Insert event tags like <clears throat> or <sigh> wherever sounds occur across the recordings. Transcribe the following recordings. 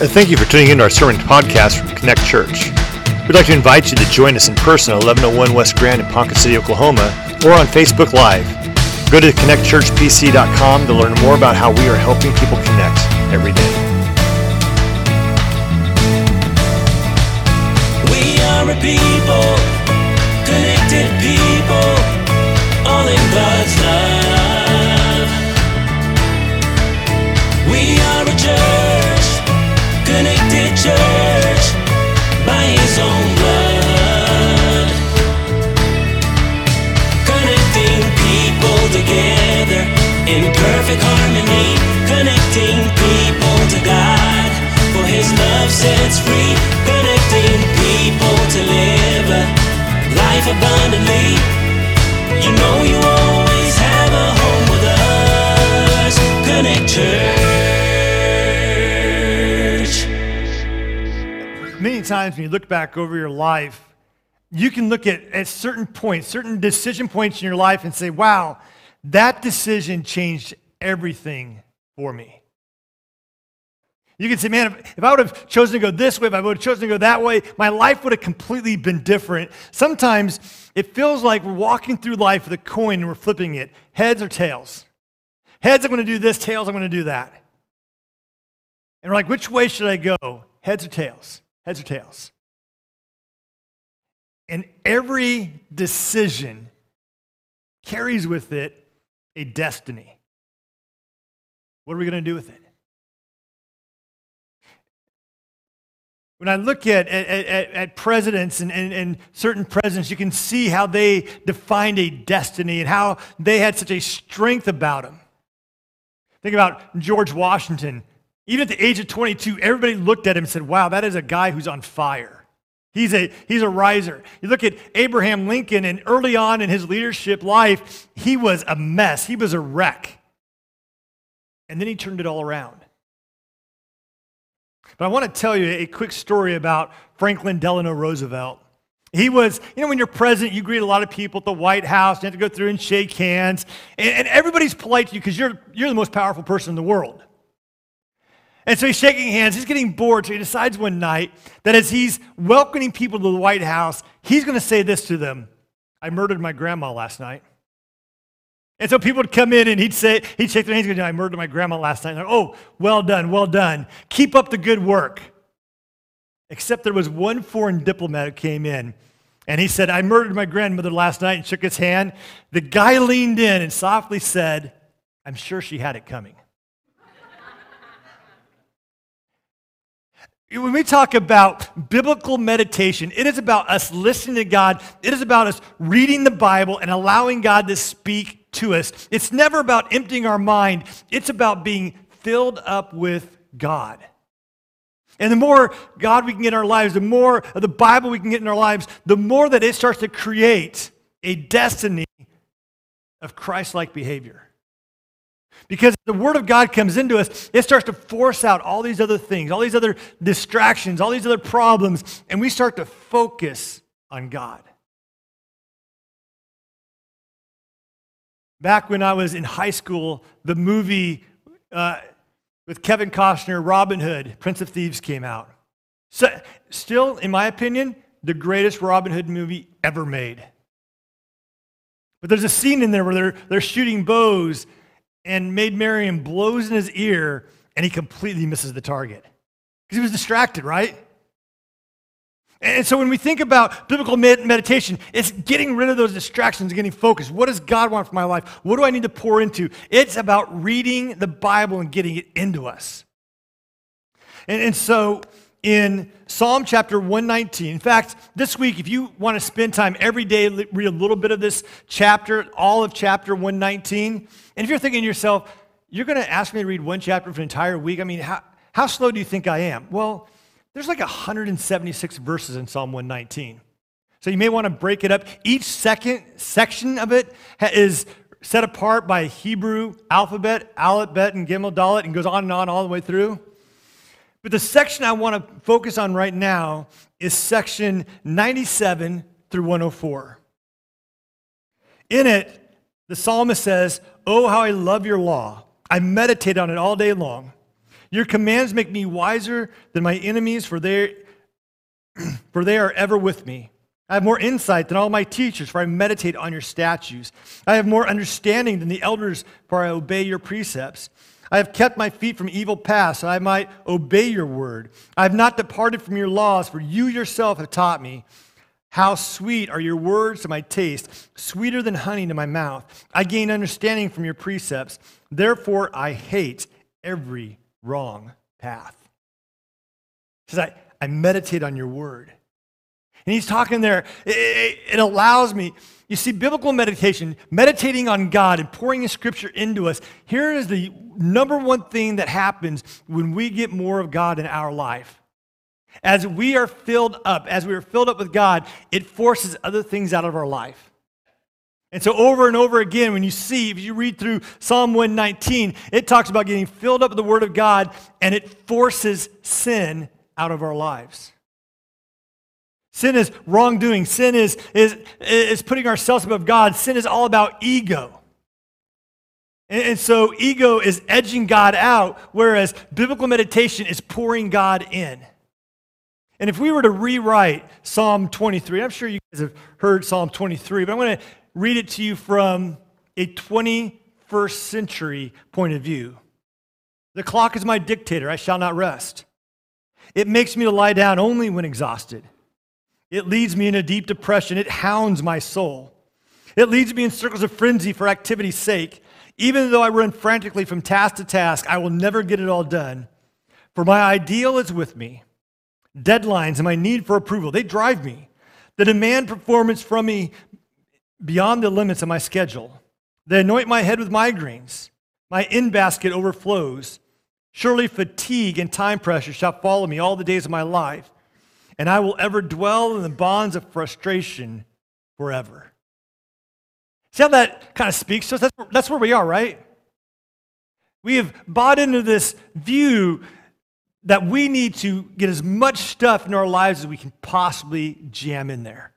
And thank you for tuning in to our sermon podcast from Connect Church. We'd like to invite you to join us in person at 1101 West Grand in Ponca City, Oklahoma, or on Facebook Live. Go to connectchurchpc.com to learn more about how we are helping people connect every day. We are a people, His love sets free, connecting people to live life abundantly. You know you always have a home with us. Connect Church. Many times when you look back over your life, you can look at, at certain points, certain decision points in your life and say, wow, that decision changed everything for me. You can say, man, if, if I would have chosen to go this way, if I would have chosen to go that way, my life would have completely been different. Sometimes it feels like we're walking through life with a coin and we're flipping it heads or tails. Heads, I'm going to do this, tails, I'm going to do that. And we're like, which way should I go? Heads or tails? Heads or tails? And every decision carries with it a destiny. What are we going to do with it? When I look at, at, at, at presidents and, and, and certain presidents, you can see how they defined a destiny and how they had such a strength about them. Think about George Washington. Even at the age of 22, everybody looked at him and said, wow, that is a guy who's on fire. He's a, he's a riser. You look at Abraham Lincoln, and early on in his leadership life, he was a mess. He was a wreck. And then he turned it all around. But I want to tell you a quick story about Franklin Delano Roosevelt. He was, you know, when you're president, you greet a lot of people at the White House. You have to go through and shake hands. And, and everybody's polite to you because you're, you're the most powerful person in the world. And so he's shaking hands. He's getting bored. So he decides one night that as he's welcoming people to the White House, he's going to say this to them I murdered my grandma last night. And so people would come in and he'd say, he'd shake their hands and go, I murdered my grandma last night. Oh, well done, well done. Keep up the good work. Except there was one foreign diplomat who came in and he said, I murdered my grandmother last night and shook his hand. The guy leaned in and softly said, I'm sure she had it coming. When we talk about biblical meditation, it is about us listening to God. It is about us reading the Bible and allowing God to speak to us. It's never about emptying our mind, it's about being filled up with God. And the more God we can get in our lives, the more of the Bible we can get in our lives, the more that it starts to create a destiny of Christ like behavior. Because the Word of God comes into us, it starts to force out all these other things, all these other distractions, all these other problems, and we start to focus on God. Back when I was in high school, the movie uh, with Kevin Costner, Robin Hood, Prince of Thieves came out. So, still, in my opinion, the greatest Robin Hood movie ever made. But there's a scene in there where they're, they're shooting bows and Maid Marian blows in his ear and he completely misses the target because he was distracted, right? And so when we think about biblical med- meditation, it's getting rid of those distractions, getting focused. What does God want for my life? What do I need to pour into? It's about reading the Bible and getting it into us. And, and so in Psalm chapter 119. In fact, this week, if you want to spend time every day, read a little bit of this chapter, all of chapter 119. And if you're thinking to yourself, you're going to ask me to read one chapter for an entire week, I mean, how, how slow do you think I am? Well, there's like 176 verses in Psalm 119. So you may want to break it up. Each second section of it is set apart by a Hebrew alphabet, Aleph, Bet, and Gimel, Dalet, and goes on and on all the way through. But the section I want to focus on right now is section 97 through 104. In it, the psalmist says, Oh, how I love your law. I meditate on it all day long. Your commands make me wiser than my enemies, for they, <clears throat> for they are ever with me. I have more insight than all my teachers, for I meditate on your statutes. I have more understanding than the elders, for I obey your precepts. I have kept my feet from evil paths, so I might obey your word. I have not departed from your laws, for you yourself have taught me. How sweet are your words to my taste, sweeter than honey to my mouth. I gain understanding from your precepts. Therefore, I hate every wrong path. He says, I, I meditate on your word. And he's talking there, it, it, it, allows me. You see, biblical meditation, meditating on God and pouring His scripture into us, here is the number one thing that happens when we get more of God in our life. As we are filled up, as we are filled up with God, it forces other things out of our life. And so, over and over again, when you see, if you read through Psalm 119, it talks about getting filled up with the Word of God and it forces sin out of our lives. Sin is wrongdoing. Sin is, is, is putting ourselves above God. Sin is all about ego. And, and so ego is edging God out, whereas biblical meditation is pouring God in. And if we were to rewrite Psalm 23, I'm sure you guys have heard Psalm 23, but I'm going to read it to you from a 21st century point of view. The clock is my dictator, I shall not rest. It makes me to lie down only when exhausted. It leads me in a deep depression. It hounds my soul. It leads me in circles of frenzy for activity's sake. Even though I run frantically from task to task, I will never get it all done. For my ideal is with me. Deadlines and my need for approval, they drive me. They demand performance from me beyond the limits of my schedule. They anoint my head with migraines. My in basket overflows. Surely fatigue and time pressure shall follow me all the days of my life and I will ever dwell in the bonds of frustration forever. See how that kind of speaks to us? That's, that's where we are, right? We have bought into this view that we need to get as much stuff in our lives as we can possibly jam in there.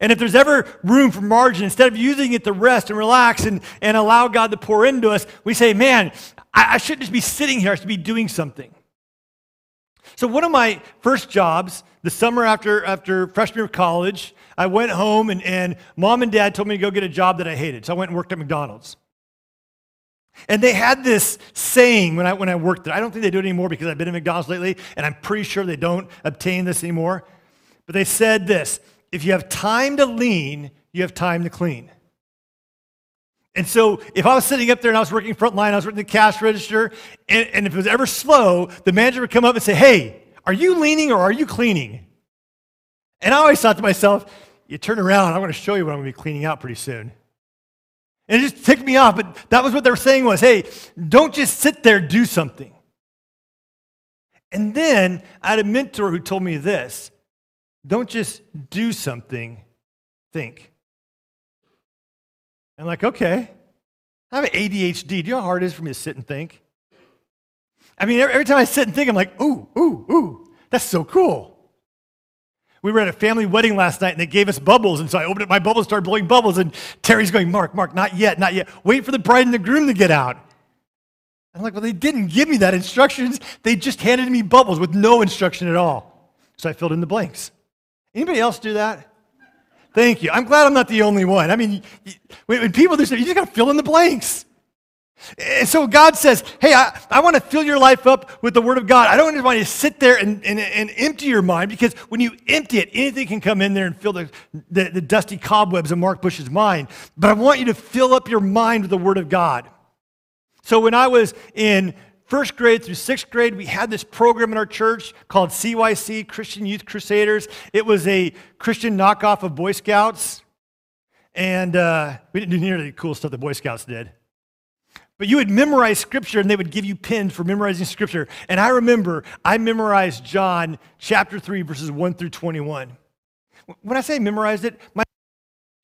And if there's ever room for margin, instead of using it to rest and relax and, and allow God to pour into us, we say, man, I, I shouldn't just be sitting here, I should be doing something. So, one of my first jobs, the summer after, after freshman year of college, I went home and, and mom and dad told me to go get a job that I hated. So I went and worked at McDonald's. And they had this saying when I, when I worked there. I don't think they do it anymore because I've been in McDonald's lately, and I'm pretty sure they don't obtain this anymore. But they said this if you have time to lean, you have time to clean. And so if I was sitting up there and I was working front line, I was working the cash register, and, and if it was ever slow, the manager would come up and say, Hey, are you leaning or are you cleaning? And I always thought to myself, You turn around, I'm going to show you what I'm going to be cleaning out pretty soon. And it just ticked me off, but that was what they were saying was, Hey, don't just sit there, do something. And then I had a mentor who told me this don't just do something, think. I'm like, okay. I have ADHD. Do you know how hard it is for me to sit and think? I mean, every, time I sit and think, I'm like, ooh, ooh, ooh, that's so cool. We were at a family wedding last night and they gave us bubbles. And so I opened up my bubbles, started blowing bubbles. And Terry's going, Mark, Mark, not yet, not yet. Wait for the bride and the groom to get out. I'm like, well, they didn't give me that instructions. They just handed me bubbles with no instruction at all. So I filled in the blanks. Anybody else do that? Thank you. I'm glad I'm not the only one. I mean, when people do stuff, you just got to fill in the blanks. And so God says, Hey, I, I want to fill your life up with the Word of God. I don't want you to sit there and, and, and empty your mind because when you empty it, anything can come in there and fill the, the, the dusty cobwebs of Mark Bush's mind. But I want you to fill up your mind with the Word of God. So when I was in first grade through sixth grade, we had this program in our church called CYC, Christian Youth Crusaders. It was a Christian knockoff of Boy Scouts. And uh, we didn't do nearly the cool stuff the Boy Scouts did. But you would memorize scripture and they would give you pins for memorizing scripture. And I remember I memorized John chapter 3, verses 1 through 21. When I say memorized it, my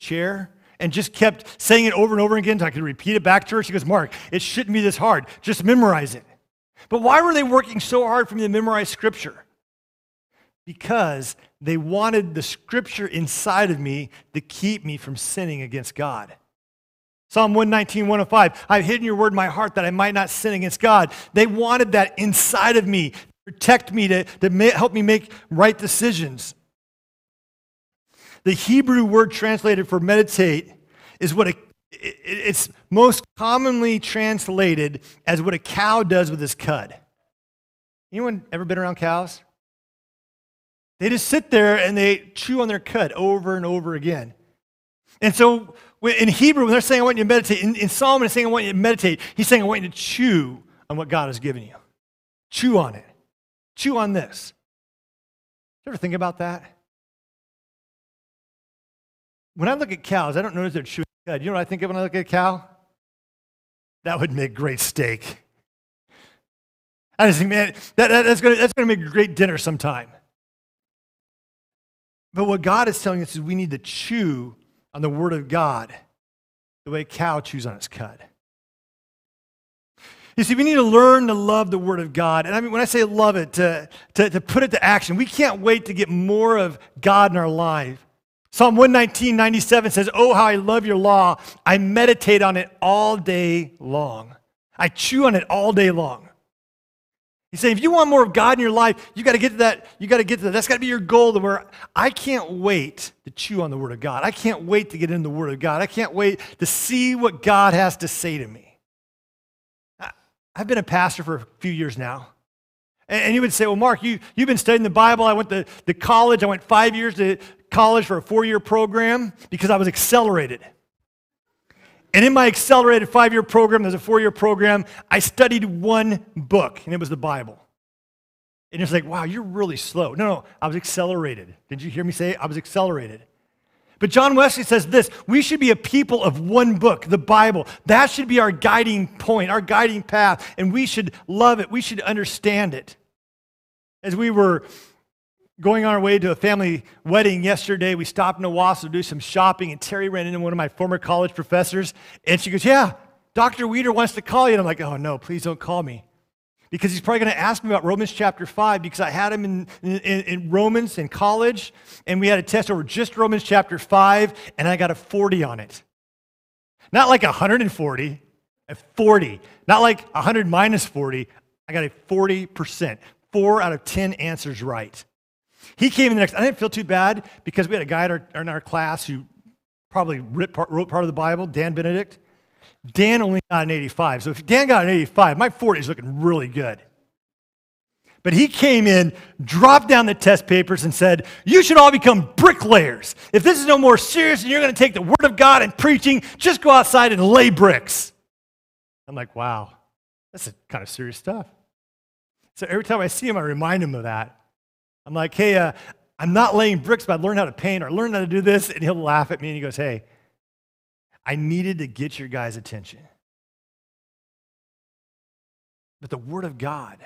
chair and just kept saying it over and over again so I could repeat it back to her. She goes, Mark, it shouldn't be this hard. Just memorize it. But why were they working so hard for me to memorize Scripture? Because they wanted the Scripture inside of me to keep me from sinning against God. Psalm 119, 105. I've hidden your word in my heart that I might not sin against God. They wanted that inside of me, to protect me, to, to ma- help me make right decisions. The Hebrew word translated for meditate is what a, it's most commonly translated as what a cow does with his cud. Anyone ever been around cows? They just sit there and they chew on their cud over and over again. And so in Hebrew, when they're saying, I want you to meditate, in, in Solomon, it's saying, I want you to meditate, he's saying, I want you to chew on what God has given you. Chew on it. Chew on this. You ever think about that? When I look at cows, I don't notice they're chewing You know what I think of when I look at a cow? That would make great steak. I just think, man, that, that- that's going that's to make a great dinner sometime. But what God is telling us is we need to chew on the Word of God the way a cow chews on its cud. You see, we need to learn to love the Word of God. And I mean, when I say love it, to, to, to put it to action, we can't wait to get more of God in our life. Psalm 119, 97 says, Oh, how I love your law. I meditate on it all day long. I chew on it all day long. He's saying, if you want more of God in your life, you got to get to that. You got to get to that. That's got to be your goal. Where I can't wait to chew on the Word of God. I can't wait to get in the Word of God. I can't wait to see what God has to say to me. I- I've been a pastor for a few years now. And and you would say, well, Mark, you, you've been studying the Bible. I went to, to college. I went five years to college for a four year program because I was accelerated. And in my accelerated five year program, there's a four year program, I studied one book, and it was the Bible. And it's like, wow, you're really slow. No, no, I was accelerated. Did you hear me say it? I was accelerated. But John Wesley says this we should be a people of one book, the Bible. That should be our guiding point, our guiding path, and we should love it. We should understand it. As we were going on our way to a family wedding yesterday, we stopped in Owasso to do some shopping, and Terry ran into one of my former college professors, and she goes, Yeah, Dr. Weeder wants to call you. And I'm like, Oh, no, please don't call me. Because he's probably going to ask me about Romans chapter 5 because I had him in, in, in Romans in college, and we had a test over just Romans chapter 5, and I got a 40 on it. Not like 140, a 40. Not like 100 minus 40. I got a 40%. Four out of 10 answers right. He came in the next, I didn't feel too bad because we had a guy in our, in our class who probably writ part, wrote part of the Bible, Dan Benedict. Dan only got an 85. So if Dan got an 85, my 40 is looking really good. But he came in, dropped down the test papers, and said, You should all become bricklayers. If this is no more serious and you're going to take the word of God and preaching, just go outside and lay bricks. I'm like, Wow, that's kind of serious stuff. So every time I see him, I remind him of that. I'm like, Hey, uh, I'm not laying bricks, but I learned how to paint or learned how to do this. And he'll laugh at me and he goes, Hey, I needed to get your guys' attention. But the Word of God,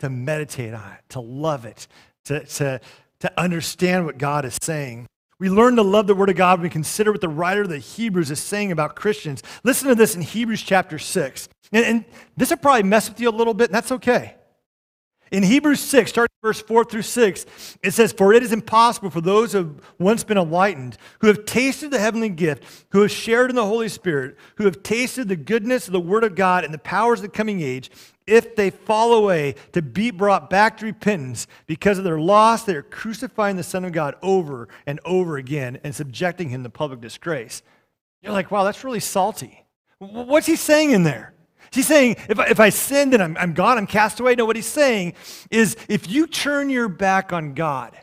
to meditate on it, to love it, to, to, to understand what God is saying. We learn to love the Word of God when we consider what the writer of the Hebrews is saying about Christians. Listen to this in Hebrews chapter 6. And, and this will probably mess with you a little bit, and that's okay. In Hebrews 6, starting verse 4 through 6, it says, For it is impossible for those who have once been enlightened, who have tasted the heavenly gift, who have shared in the Holy Spirit, who have tasted the goodness of the Word of God and the powers of the coming age, if they fall away, to be brought back to repentance because of their loss, they are crucifying the Son of God over and over again and subjecting him to public disgrace. You're like, wow, that's really salty. What's he saying in there? He's saying, if I, if I sinned and I'm, I'm gone, I'm cast away. No, what he's saying is if you turn your back on God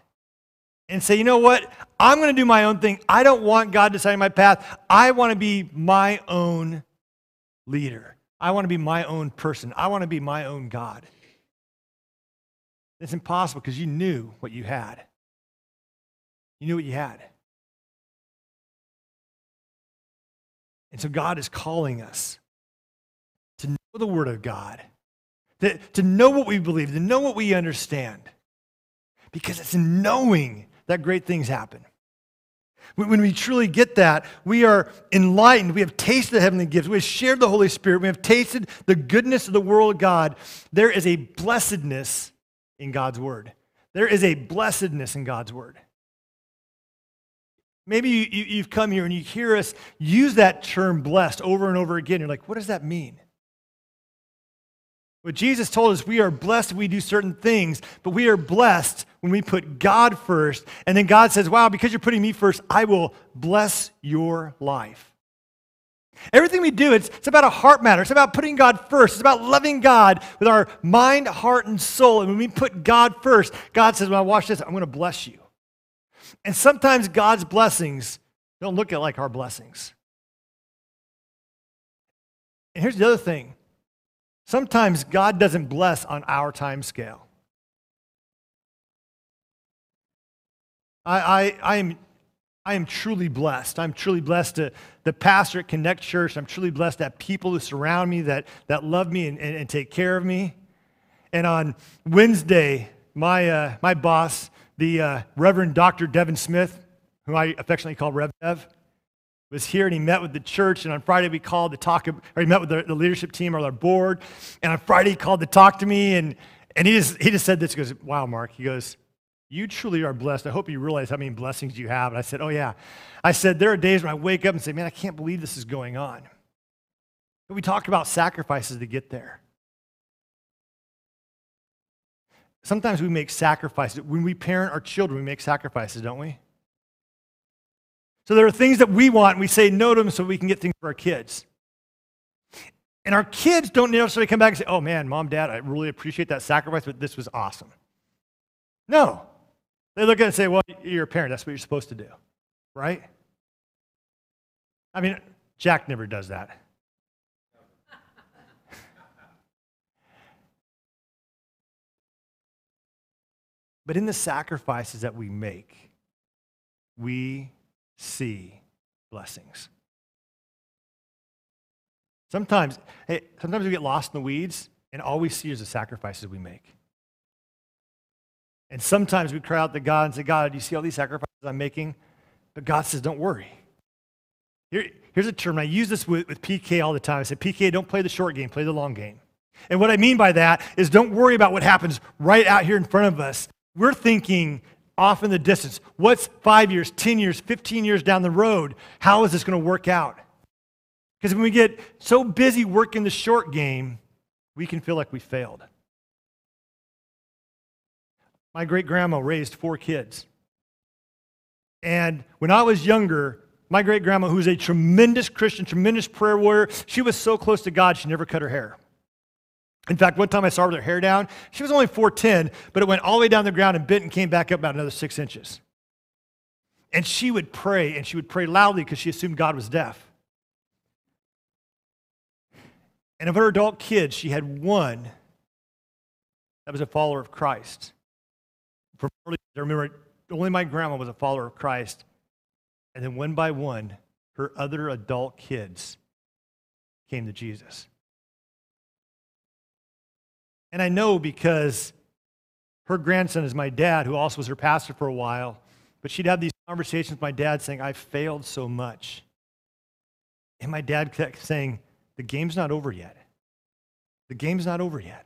and say, you know what, I'm going to do my own thing. I don't want God deciding my path. I want to be my own leader. I want to be my own person. I want to be my own God. It's impossible because you knew what you had. You knew what you had. And so God is calling us the Word of God, to, to know what we believe, to know what we understand. Because it's in knowing that great things happen. When we truly get that, we are enlightened. We have tasted the heavenly gifts. We have shared the Holy Spirit. We have tasted the goodness of the world God. There is a blessedness in God's Word. There is a blessedness in God's Word. Maybe you, you, you've come here and you hear us use that term blessed over and over again. You're like, what does that mean? What Jesus told us, we are blessed when we do certain things, but we are blessed when we put God first. And then God says, wow, because you're putting me first, I will bless your life. Everything we do, it's, it's about a heart matter. It's about putting God first. It's about loving God with our mind, heart, and soul. And when we put God first, God says, well, watch this, I'm going to bless you. And sometimes God's blessings don't look like our blessings. And here's the other thing sometimes God doesn't bless on our time scale. I, I, I, am, I am truly blessed. I'm truly blessed to the pastor at Connect Church. I'm truly blessed to have people who surround me that, that love me and, and, and take care of me. And on Wednesday, my, uh, my boss, the uh, Reverend Dr. Devin Smith, who I affectionately call Rev Dev, was here and he met with the church. And on Friday, we called to talk, or he met with the, the leadership team or our board. And on Friday, he called to talk to me. And, and he, just, he just said this. He goes, Wow, Mark. He goes, You truly are blessed. I hope you realize how many blessings you have. And I said, Oh, yeah. I said, There are days when I wake up and say, Man, I can't believe this is going on. But we talked about sacrifices to get there. Sometimes we make sacrifices. When we parent our children, we make sacrifices, don't we? So there are things that we want, and we say no to them so we can get things for our kids. And our kids don't necessarily come back and say, oh man, mom, dad, I really appreciate that sacrifice, but this was awesome. No. They look at it and say, well, you're a parent. That's what you're supposed to do, right? I mean, Jack never does that. <laughs> But in the sacrifices that we make, we see blessings. Sometimes, hey, sometimes we get lost in the weeds, and all we see is the sacrifices we make. And sometimes we cry out to God and say, God, do you see all these sacrifices I'm making? But God says, don't worry. Here, here's a term. I use this with, with PK all the time. I say, PK, don't play the short game, play the long game. And what I mean by that is don't worry about what happens right out here in front of us. We're thinking off in the distance. What's five years, 10 years, 15 years down the road? How is this going to work out? Because when we get so busy working the short game, we can feel like we failed. My great grandma raised four kids. And when I was younger, my great grandma, who was a tremendous Christian, tremendous prayer warrior, she was so close to God, she never cut her hair. In fact, one time I saw her with her hair down. She was only 4'10, but it went all the way down the ground and bent and came back up about another six inches. And she would pray, and she would pray loudly because she assumed God was deaf. And of her adult kids, she had one that was a follower of Christ. From early, I remember only my grandma was a follower of Christ. And then one by one, her other adult kids came to Jesus. And I know because her grandson is my dad, who also was her pastor for a while. But she'd have these conversations with my dad saying, I failed so much. And my dad kept saying, The game's not over yet. The game's not over yet.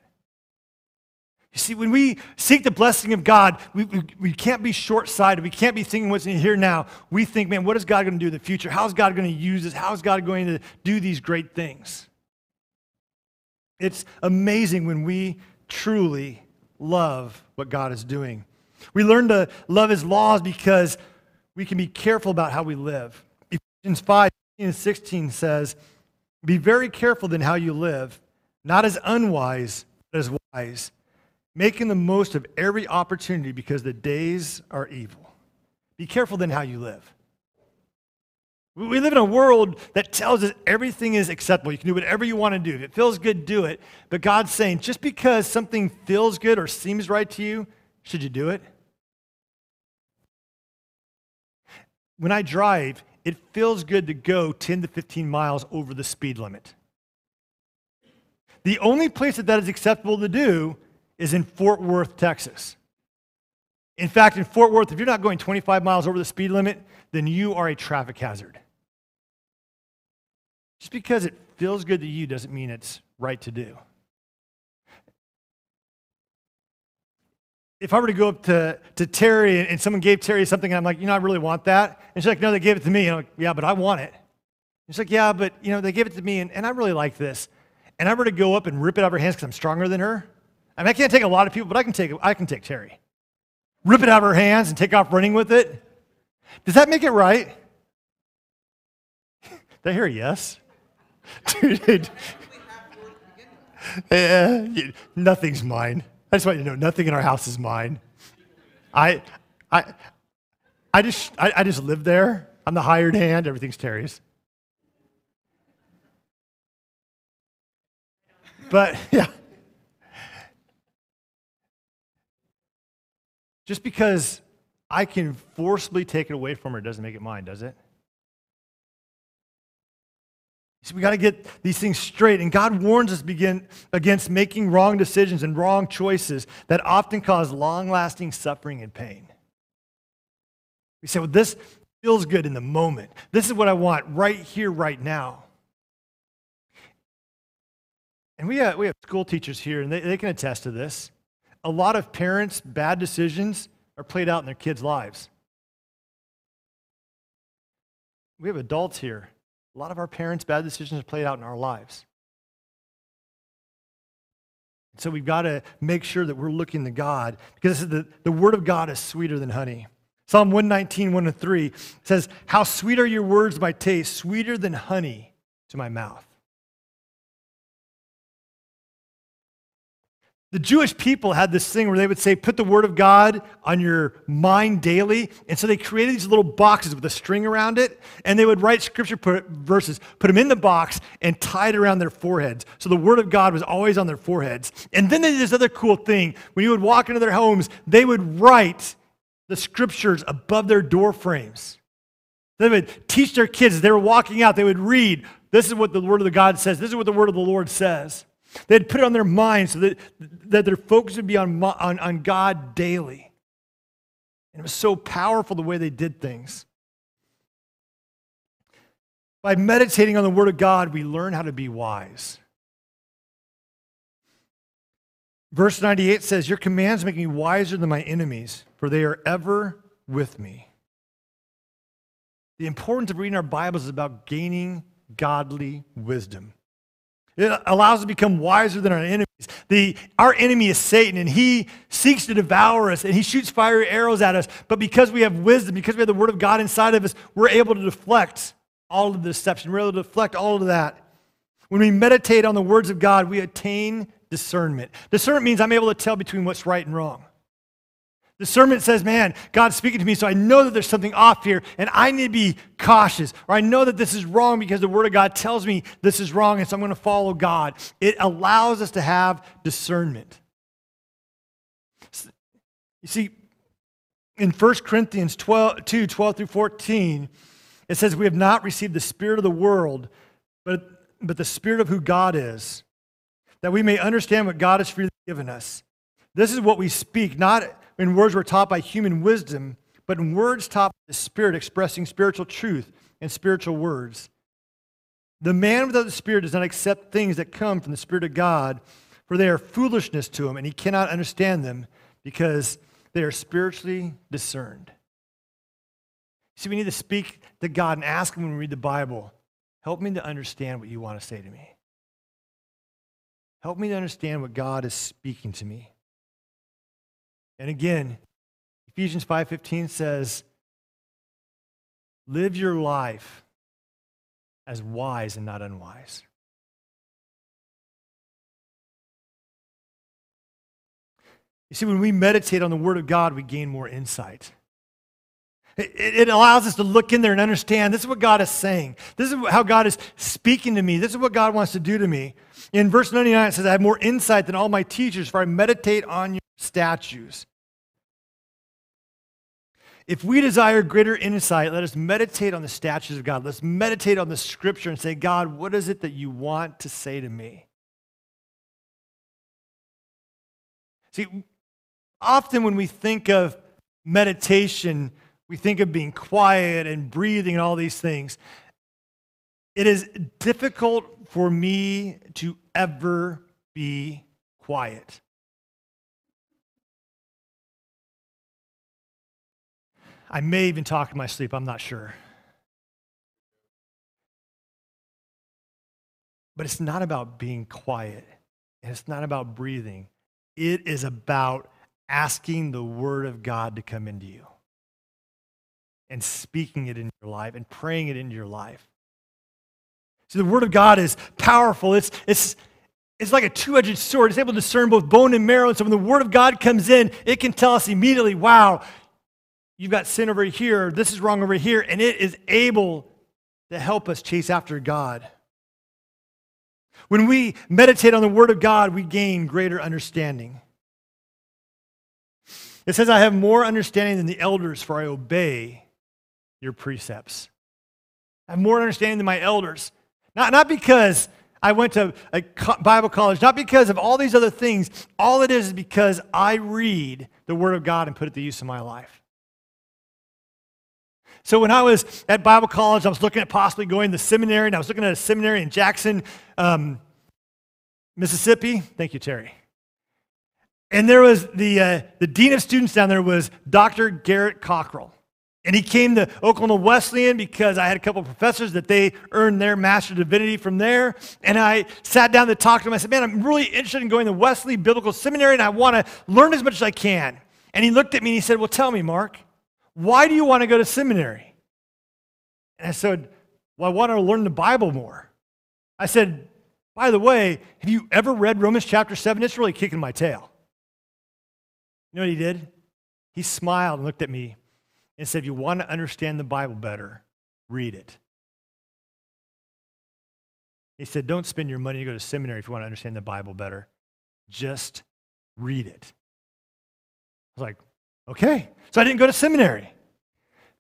You see, when we seek the blessing of God, we, we, we can't be short sighted. We can't be thinking what's in here now. We think, man, what is God going to do in the future? How's God going to use this? How's God going to do these great things? It's amazing when we truly love what God is doing. We learn to love his laws because we can be careful about how we live. Ephesians 5 and 16 says, Be very careful then how you live, not as unwise, but as wise, making the most of every opportunity because the days are evil. Be careful then how you live. We live in a world that tells us everything is acceptable. You can do whatever you want to do. If it feels good, do it. But God's saying just because something feels good or seems right to you, should you do it? When I drive, it feels good to go 10 to 15 miles over the speed limit. The only place that that is acceptable to do is in Fort Worth, Texas. In fact, in Fort Worth, if you're not going 25 miles over the speed limit, then you are a traffic hazard. Just because it feels good to you doesn't mean it's right to do. if I were to go up to, to Terry and, someone gave Terry something, and I'm like, you know, I really want that. And she's like, no, they gave it to me. And I'm like, yeah, but I want it. And she's like, yeah, but, you know, they gave it to me, and, and I really like this. And I were to go up and rip it out of her hands because I'm stronger than her. I mean, I can't take a lot of people, but I can take, I can take Terry. Rip it out of her hands and take off running with it. Does that make it right? <laughs> Did I hear a yes? <laughs> Dude, uh, nothing's mine. I just want you to know, nothing in our house is mine. I, I, I just, I, I just live there. I'm the hired hand. Everything's Terry's. But <laughs> yeah. Just because I can forcibly take it away from her doesn't make it mine, does it? So we got to get these things straight. And God warns us begin, against making wrong decisions and wrong choices that often cause long lasting suffering and pain. We say, well, this feels good in the moment. This is what I want right here, right now. And we have, we have school teachers here, and they, they can attest to this. A lot of parents' bad decisions are played out in their kids' lives. We have adults here a lot of our parents' bad decisions are played out in our lives. So we've got to make sure that we're looking to God because the, the word of God is sweeter than honey. Psalm 119, 1 to 3 says, How sweet are your words, my taste, sweeter than honey to my mouth. The Jewish people had this thing where they would say, put the word of God on your mind daily. And so they created these little boxes with a string around it, and they would write scripture verses, put them in the box, and tie it around their foreheads. So the word of God was always on their foreheads. And then they did this other cool thing. When you would walk into their homes, they would write the scriptures above their door frames. They would teach their kids they were walking out, they would read, this is what the word of the God says, this is what the word of the Lord says. They'd put it on their mind so that, that their focus would be on, on, on God daily. And it was so powerful the way they did things. By meditating on the Word of God, we learn how to be wise. Verse 98 says, Your commands make me wiser than my enemies, for they are ever with me. The importance of reading our Bibles is about gaining godly wisdom. It allows us to become wiser than our enemies. The, our enemy is Satan, and he seeks to devour us, and he shoots fiery arrows at us. But because we have wisdom, because we have the Word of God inside of us, we're able to deflect all of the deception. We're able to deflect all of that. When we meditate on the words of God, we attain discernment. Discernment means I'm able to tell between what's right and wrong. Discernment says, man, God's speaking to me, so I know that there's something off here, and I need to be cautious. Or I know that this is wrong because the Word of God tells me this is wrong, and so I'm going to follow God. It allows us to have discernment. You see, in 1 Corinthians 12, 2 12 through 14, it says, We have not received the Spirit of the world, but, but the Spirit of who God is, that we may understand what God has freely given us. This is what we speak, not in words were taught by human wisdom, but in words taught by the Spirit, expressing spiritual truth and spiritual words. The man without the Spirit does not accept things that come from the Spirit of God, for they are foolishness to him, and he cannot understand them because they are spiritually discerned. See, we need to speak to God and ask Him when we read the Bible, help me to understand what you want to say to me. Help me to understand what God is speaking to me. And again, Ephesians 5:15 says, "Live your life as wise and not unwise." You see, when we meditate on the Word of God, we gain more insight. It, allows us to look in there and understand this is what God is saying. This is how God is speaking to me. This is what God wants to do to me. In verse 99, it says, I have more insight than all my teachers, for I meditate on your statutes. If we desire greater insight, let us meditate on the statutes of God. Let's meditate on the scripture and say, God, what is it that you want to say to me? See, often when we think of meditation, we think of being quiet and breathing and all these things. It is difficult for me to ever be quiet. I may even talk in my sleep, I'm not sure. But it's not about being quiet, and it's not about breathing. It is about asking the Word of God to come into you and speaking it in your life and praying it into your life. See, the Word of God is powerful. It's, it's, it's like a two edged sword. It's able to discern both bone and marrow. And so when the Word of God comes in, it can tell us immediately, wow, you've got sin over here, this is wrong over here. And it is able to help us chase after God. When we meditate on the Word of God, we gain greater understanding. It says, I have more understanding than the elders, for I obey your precepts. I have more understanding than my elders. Not, not because I went to a Bible college, not because of all these other things. All it is is because I read the Word of God and put it to use in my life. So when I was at Bible college, I was looking at possibly going to seminary, and I was looking at a seminary in Jackson, um, Mississippi. Thank you, Terry. And there was the, uh, the dean of students down there was Dr. Garrett Cockrell. And he came to Oklahoma Wesleyan because I had a couple of professors that they earned their Master of Divinity from there. And I sat down to talk to him. I said, Man, I'm really interested in going to Wesley Biblical Seminary and I want to learn as much as I can. And he looked at me and he said, Well, tell me, Mark, why do you want to go to seminary? And I said, Well, I want to learn the Bible more. I said, By the way, have you ever read Romans chapter 7? It's really kicking my tail. You know what he did? He smiled and looked at me and said, if you want to understand the Bible better, read it. He said, don't spend your money to go to seminary if you want to understand the Bible better. Just read it. I was like, okay. So I didn't go to seminary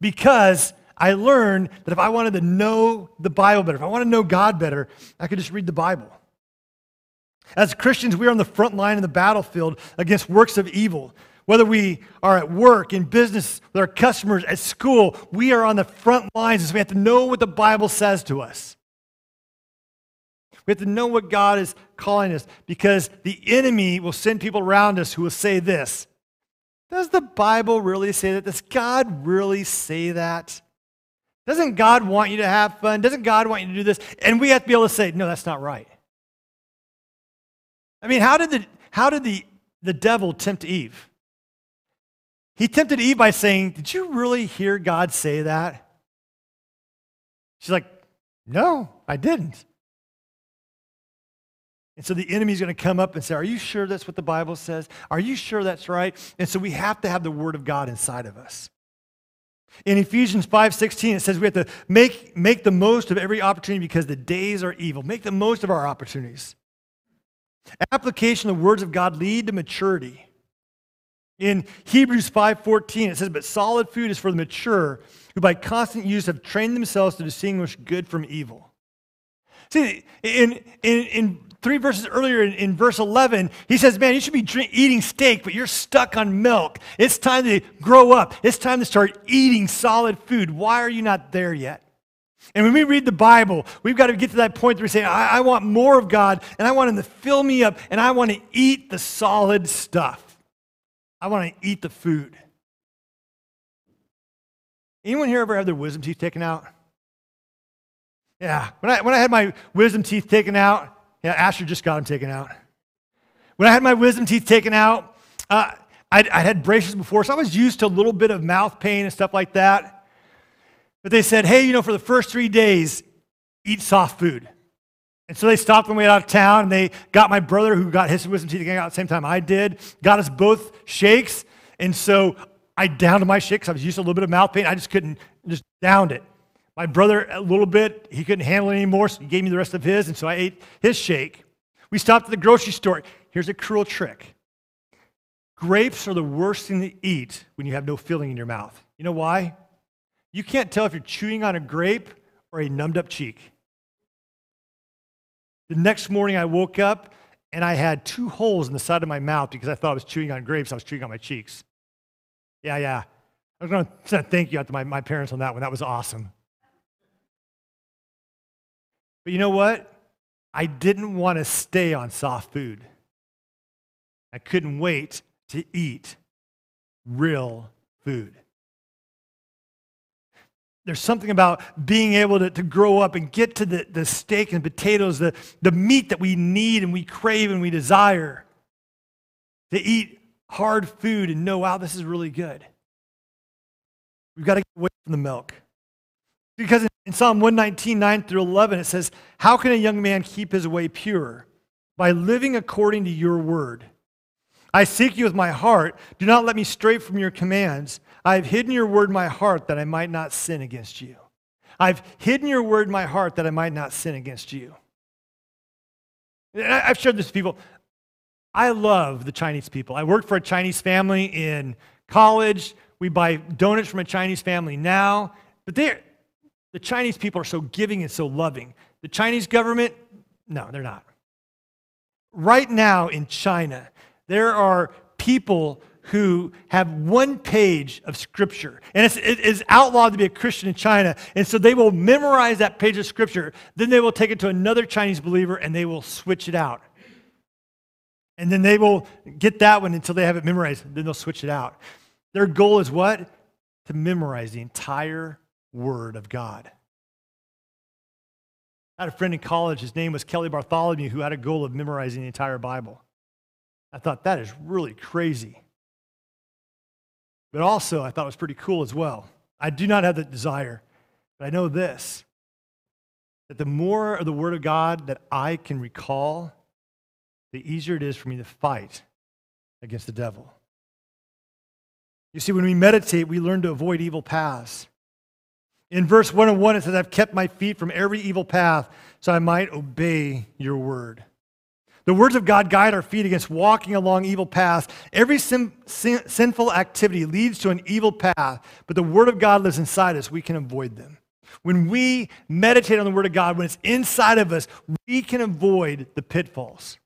because I learned that if I wanted to know the Bible better, if I want to know God better, I could just read the Bible. As Christians, we are on the front line in the battlefield against works of evil. Whether we are at work, in business, with our customers, at school, we are on the front lines. So we have to know what the Bible says to us. We have to know what God is calling us because the enemy will send people around us who will say this Does the Bible really say that? Does God really say that? Doesn't God want you to have fun? Doesn't God want you to do this? And we have to be able to say, No, that's not right. I mean, how did the, how did the, the devil tempt Eve? He tempted Eve by saying, Did you really hear God say that? She's like, No, I didn't. And so the enemy's going to come up and say, Are you sure that's what the Bible says? Are you sure that's right? And so we have to have the Word of God inside of us. In Ephesians 5:16, it says we have to make, make the most of every opportunity because the days are evil. Make the most of our opportunities. Application of the words of God lead to maturity. In Hebrews 5:14 it says but solid food is for the mature who by constant use have trained themselves to distinguish good from evil. See in in in three verses earlier in, in verse 11 he says man you should be drink, eating steak but you're stuck on milk. It's time to grow up. It's time to start eating solid food. Why are you not there yet? And when we read the Bible, we've got to get to that point where we say, I, I want more of God, and I want Him to fill me up, and I want to eat the solid stuff. I want to eat the food. Anyone here ever have their wisdom teeth taken out? Yeah. When I, when I had my wisdom teeth taken out, yeah, Asher just got them taken out. When I had my wisdom teeth taken out, uh, I'd, I'd had braces before, so I was used to a little bit of mouth pain and stuff like that. But they said, hey, you know, for the first three days, eat soft food. And so they stopped when we got out of town and they got my brother, who got his wisdom teeth out at the same time I did, got us both shakes. And so I downed my shakes. I was used to a little bit of mouth pain. I just couldn't, just downed it. My brother, a little bit, he couldn't handle it anymore, so he gave me the rest of his. And so I ate his shake. We stopped at the grocery store. Here's a cruel trick grapes are the worst thing to eat when you have no feeling in your mouth. You know why? You can't tell if you're chewing on a grape or a numbed up cheek. The next morning, I woke up and I had two holes in the side of my mouth because I thought I was chewing on grapes. I was chewing on my cheeks. Yeah, yeah. I was going to thank you out to my, my parents on that one. That was awesome. But you know what? I didn't want to stay on soft food. I couldn't wait to eat real food. There's something about being able to, to grow up and get to the, the steak and potatoes, the, the meat that we need and we crave and we desire. To eat hard food and know, wow, this is really good. We've got to get away from the milk. Because in Psalm 119, 9 through 11, it says, How can a young man keep his way pure? By living according to your word. I seek you with my heart. Do not let me stray from your commands. I have hidden your word in my heart that I might not sin against you. I've hidden your word in my heart that I might not sin against you. I've shared this with people. I love the Chinese people. I worked for a Chinese family in college. We buy donuts from a Chinese family now. But they're, the Chinese people are so giving and so loving. The Chinese government, no, they're not. Right now in China, there are people who have one page of scripture. And it's, it is outlawed to be a Christian in China. And so they will memorize that page of scripture. Then they will take it to another Chinese believer and they will switch it out. And then they will get that one until they have it memorized. Then they'll switch it out. Their goal is what? To memorize the entire Word of God. I had a friend in college, his name was Kelly Bartholomew, who had a goal of memorizing the entire Bible. I thought that is really crazy. But also, I thought it was pretty cool as well. I do not have that desire, but I know this that the more of the Word of God that I can recall, the easier it is for me to fight against the devil. You see, when we meditate, we learn to avoid evil paths. In verse 101, it says, I've kept my feet from every evil path so I might obey your word. The words of God guide our feet against walking along evil paths. Every sin, sin, sinful activity leads to an evil path, but the word of God lives inside us. We can avoid them. When we meditate on the word of God, when it's inside of us, we can avoid the pitfalls.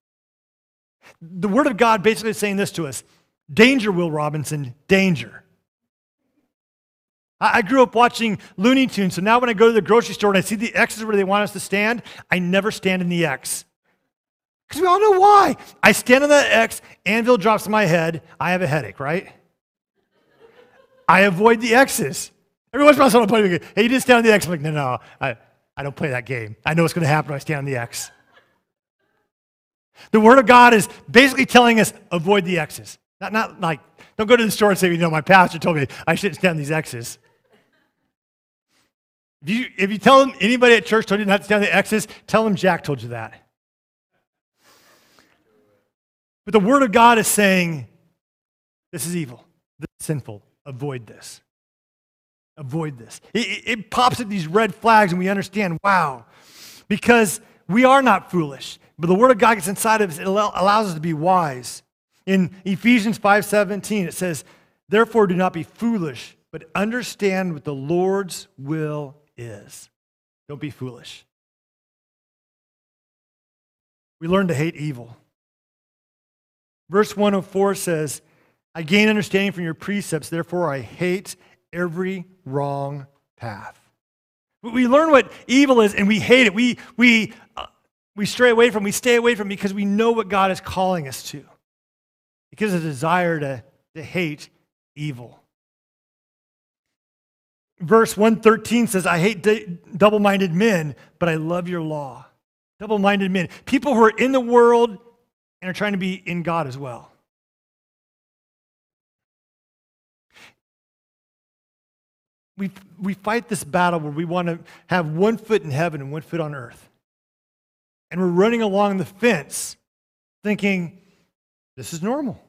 The Word of God basically is saying this to us Danger, Will Robinson, danger. I grew up watching Looney Tunes, so now when I go to the grocery store and I see the X's where they want us to stand, I never stand in the X. Because we all know why. I stand on that X, anvil drops my head, I have a headache, right? I avoid the X's. Every once in a while, someone will play, hey, you didn't stand on the X. I'm like, no, no, I, I don't play that game. I know what's going to happen when I stand on the X. The Word of God is basically telling us avoid the X's. Not, not like, don't go to the store and say, you know, my pastor told me I shouldn't stand on these X's. If you, if you tell them anybody at church told you not to stand on the X's, tell them Jack told you that. But the Word of God is saying, this is evil, this is sinful, avoid this. Avoid this. It, it pops at these red flags, and we understand, wow, because we are not foolish. But the word of God gets inside of us, it allows us to be wise. In Ephesians 5:17, it says, Therefore, do not be foolish, but understand what the Lord's will is. Don't be foolish. We learn to hate evil. Verse 104 says, I gain understanding from your precepts, therefore I hate every wrong path. We learn what evil is and we hate it. We, we uh, we stray away from, we stay away from because we know what God is calling us to. Because of a desire to, to hate evil. Verse 113 says, I hate double minded men, but I love your law. Double minded men. People who are in the world and are trying to be in God as well. We, we fight this battle where we want to have one foot in heaven and one foot on earth and we're running along the fence thinking, this is normal.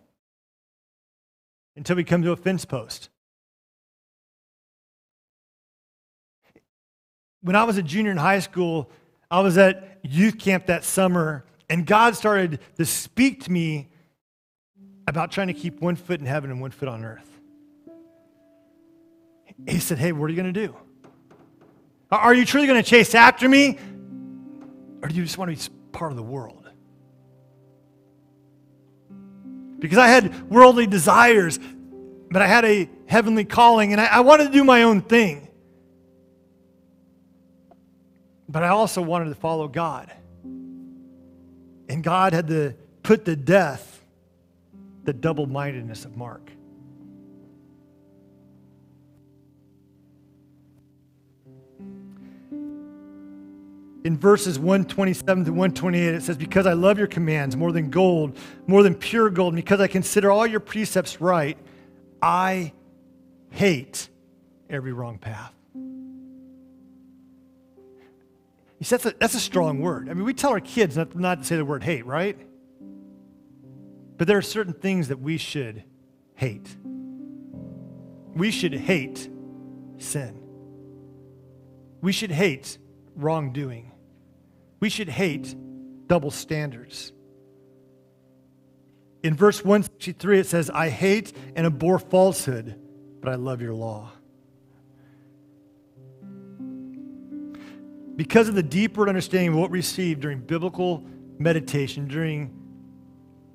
Until we come to a fence post. When I was a junior in high school, I was at youth camp that summer, and God started to speak to me about trying to keep one foot in heaven and one foot on earth. He said, Hey, what are you going to do? Are you truly going to chase after me? Or do you just want to be part of the world? Because I had worldly desires, but I had a heavenly calling, and I, I wanted to do my own thing. But I also wanted to follow God. And God had to put to death the double mindedness of Mark. in verses 127 to 128, it says, Because I love your commands more than gold, more than pure gold, because I consider all your precepts right, I hate every wrong path. You see, that's a, that's a strong word. I mean, we tell our kids not, not to say the word hate, right? But there are certain things that we should hate. We should hate sin. We should hate wrongdoing. We should hate double standards. In verse 163, it says, I hate and abhor falsehood, but I love your law. Because of the deeper understanding of what we received during biblical meditation, during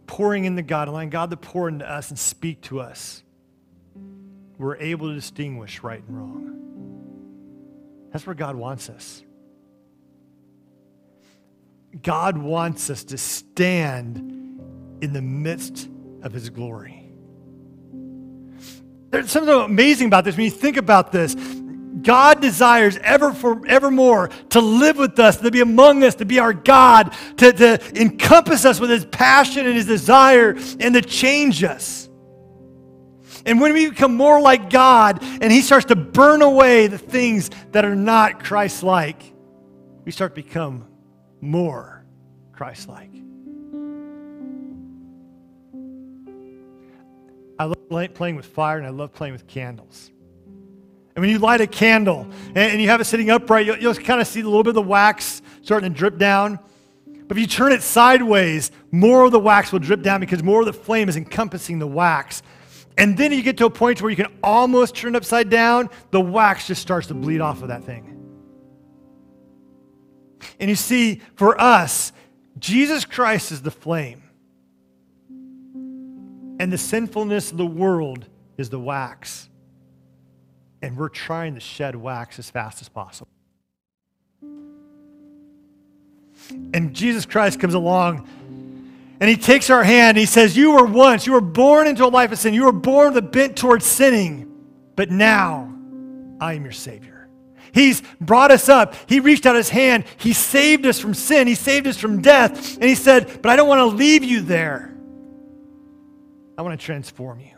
pouring into God, allowing God to pour into us and speak to us, we're able to distinguish right and wrong. That's where God wants us. God wants us to stand in the midst of his glory. There's something amazing about this. When you think about this, God desires ever for evermore to live with us, to be among us, to be our God, to, to encompass us with his passion and his desire, and to change us. And when we become more like God and he starts to burn away the things that are not Christ like, we start to become more Christ like. I love playing with fire and I love playing with candles. And when you light a candle and, you have it sitting upright, you'll, you'll kind of see a little bit of the wax starting to drip down. But if you turn it sideways, more of the wax will drip down because more of the flame is encompassing the wax. And then you get to a point where you can almost turn it upside down, the wax just starts to bleed off of that thing. And you see, for us, Jesus Christ is the flame. And the sinfulness of the world is the wax and we're trying to shed wax as fast as possible. And Jesus Christ comes along and he takes our hand and he says, You were once, you were born into a life of sin. You were born with a bent towards sinning, but now I am your Savior. He's brought us up. He reached out his hand. He saved us from sin. He saved us from death. And he said, But I don't want to leave you there. I want to transform you.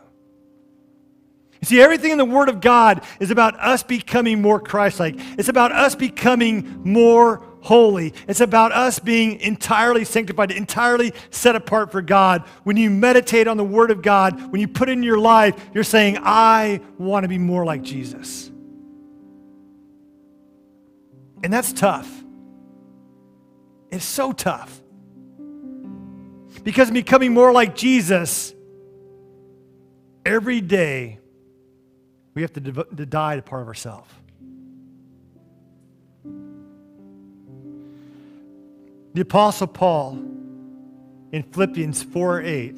You see, everything in the Word of God is about us becoming more Christ like. It's about us becoming more holy. It's about us being entirely sanctified, entirely set apart for God. When you meditate on the Word of God, when you put it in your life, you're saying, I want to be more like Jesus. And that's tough. It's so tough. Because becoming more like Jesus every day we have to, to die to part of ourselves. The Apostle Paul in Philippians 4 8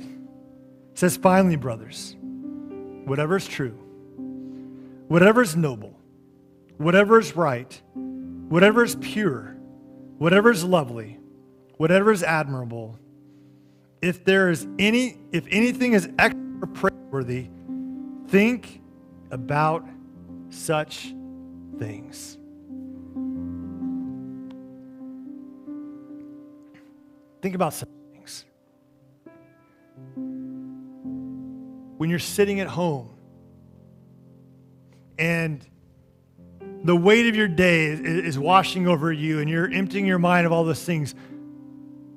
says, Finally, brothers, whatever is true, whatever is noble, whatever is right, whatever is pure, whatever is lovely, whatever is admirable, if there is any, if anything is extra or praiseworthy, think about such things. Think about such things. When you're sitting at home and the weight of your day is, washing over you and you're emptying your mind of all those things,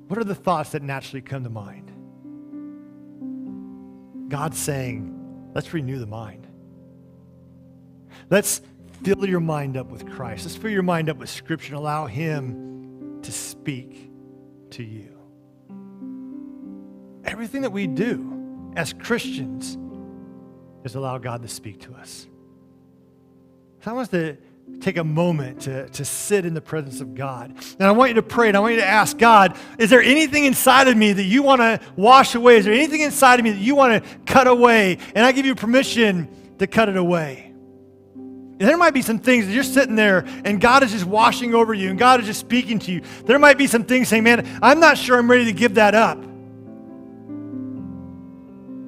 what are the thoughts that naturally come to mind? God's saying, let's renew the mind. Let's fill your mind up with Christ. Let's fill your mind up with Scripture and allow Him to speak to you. Everything that we do as Christians is allow God to speak to us. So I want us to take a moment to, to sit in the presence of God. And I want you to pray and I want you to ask God, is there anything inside of me that you want to wash away? Is there anything inside of me that you want to cut away? And I give you permission to cut it away. There might be some things that you're sitting there and God is just washing over you and God is just speaking to you. There might be some things saying, man, I'm not sure I'm ready to give that up.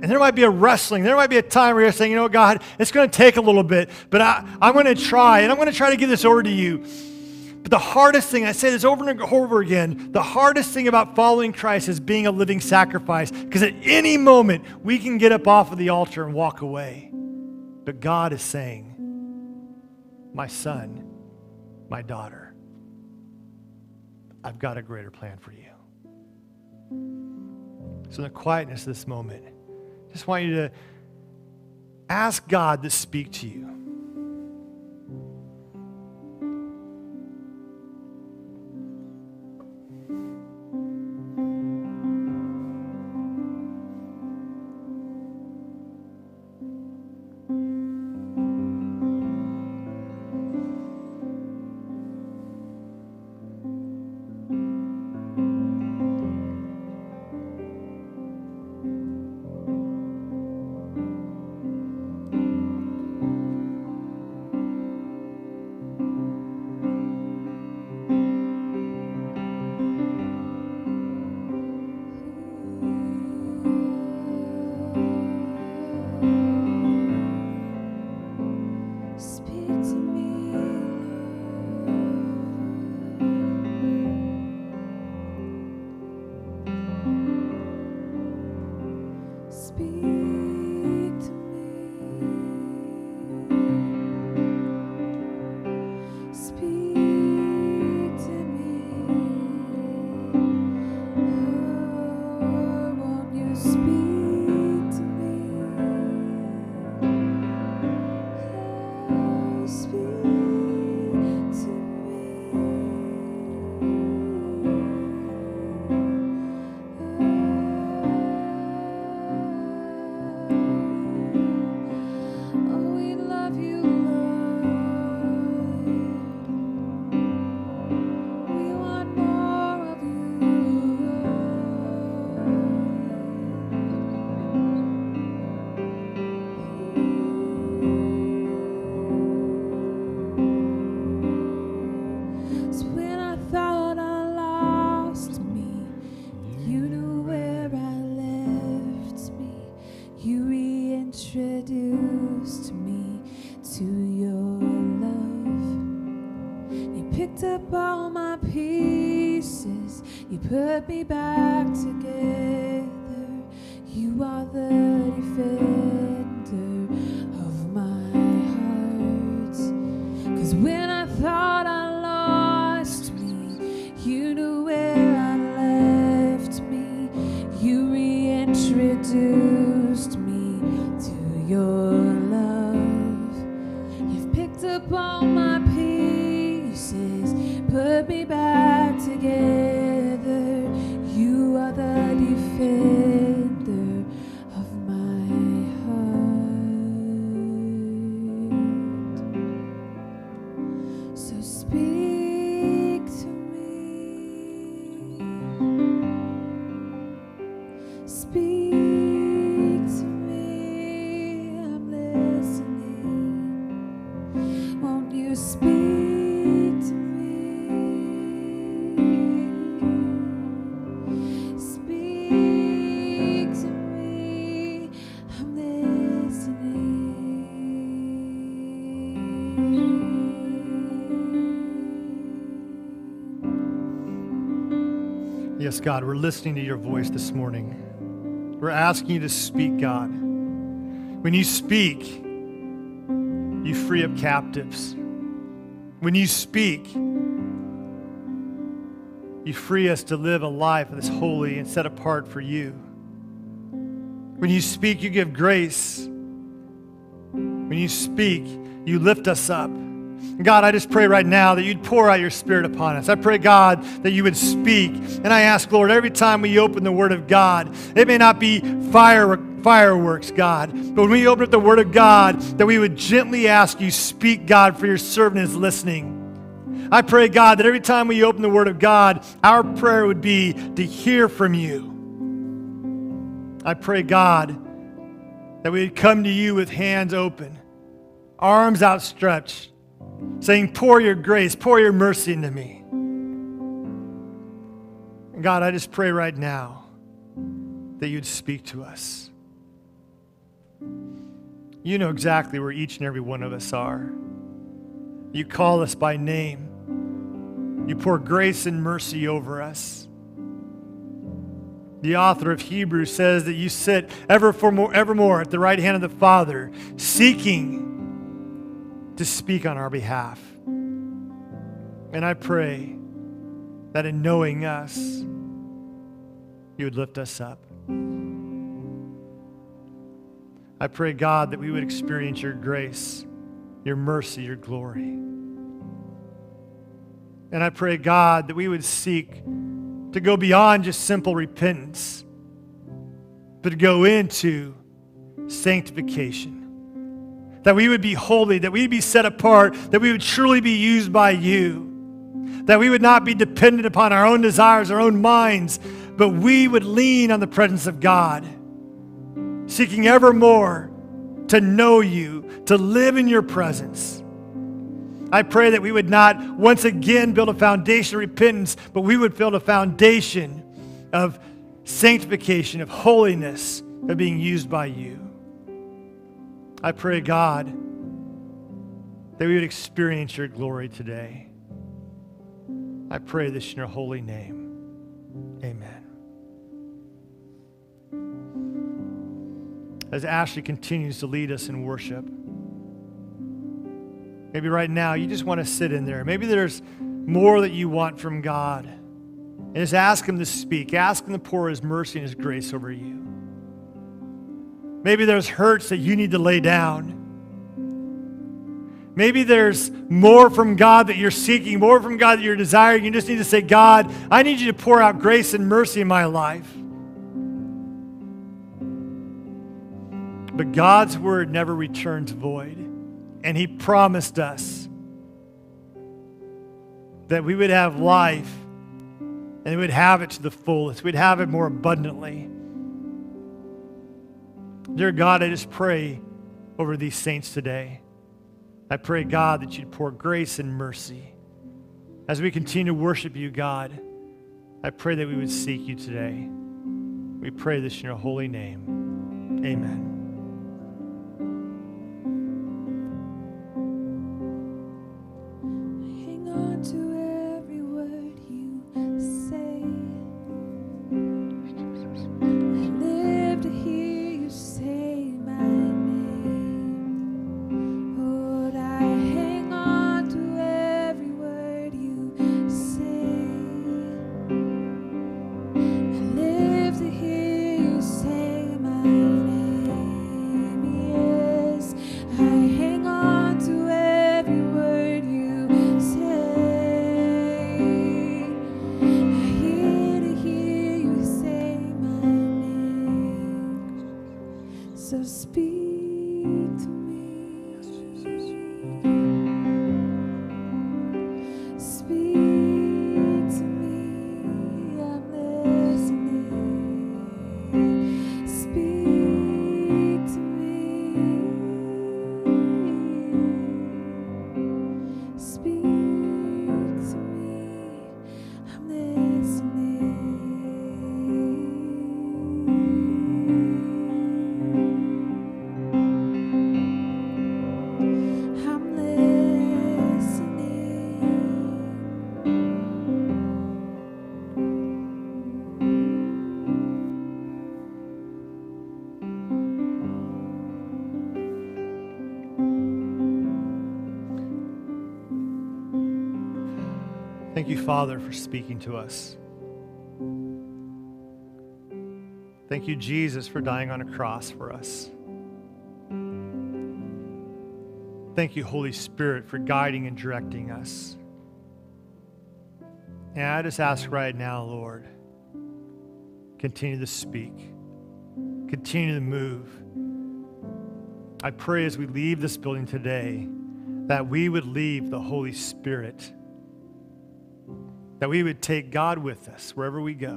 And there might be a wrestling. There might be a time where you're saying, you know, God, it's going to take a little bit, but I, I'm going to try and I'm going to try to give this over to you. But the hardest thing, I say this over and over again, the hardest thing about following Christ is being a living sacrifice because at any moment we can get up off of the altar and walk away. But God is saying, My son, my daughter, I've got a greater plan for you. So, in the quietness of this moment, just want you to ask God to speak to you. Yes, God, we're listening to your voice this morning. We're asking you to speak, God. When you speak, you free up captives. When you speak, you free us to live a life that's holy and set apart for you. When you speak, you give grace. When you speak, you lift us up. God, I just pray right now that you'd pour out your spirit upon us. I pray, God, that you would speak. And I ask, Lord, every time we open the word of God, it may not be fire, fireworks, God, but when we open up the word of God, that we would gently ask you, speak, God, for your servant is listening. I pray, God, that every time we open the word of God, our prayer would be to hear from you. I pray, God, that we would come to you with hands open, arms outstretched, saying, Pour your grace, pour your mercy into me. And God, I just pray right now that you'd speak to us. You know exactly where each and every one of us are. You call us by name. You pour grace and mercy over us. The author of Hebrews says that you sit ever for more, evermore at the right hand of the Father, seeking to speak on our behalf. And I pray that in knowing us, you would lift us up. I pray, God, that we would experience your grace, your mercy, your glory. And I pray, God, that we would seek to go beyond just simple repentance, but to go into sanctification. That we would be holy, that we would be set apart, that we would truly be used by you, that we would not be dependent upon our own desires, our own minds, but we would lean on the presence of God, seeking ever more to know you, to live in your presence. I pray that we would not once again build a foundation of repentance, but we would build a foundation of sanctification, of holiness, of being used by you. I pray, God, that we would experience your glory today. I pray this in your holy name. Amen. As Ashley continues to lead us in worship, Maybe right now you just want to sit in there. Maybe there's more that you want from God. And just ask Him to speak. Ask Him to pour His mercy and His grace over you. Maybe there's hurts that you need to lay down. Maybe there's more from God that you're seeking, more from God that you're desiring. You just need to say, God, I need you to pour out grace and mercy in my life. But God's word never returns void. And he promised us that we would have life and we would have it to the fullest. We'd have it more abundantly. Dear God, I just pray over these saints today. I pray, God, that you'd pour grace and mercy. As we continue to worship you, God, I pray that we would seek you today. We pray this in your holy name. Amen. Hang on to Thank you, Father, for speaking to us. Thank you, Jesus, for dying on a cross for us. Thank you, Holy Spirit, for guiding and directing us. And I just ask right now, Lord, continue to speak, continue to move. I pray as we leave this building today that we would leave the Holy Spirit that we would take God with us wherever we go,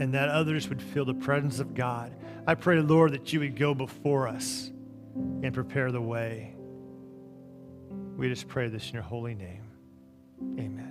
and that others would feel the presence of God. I pray, Lord, that you would go before us and prepare the way. We just pray this in your holy name. Amen.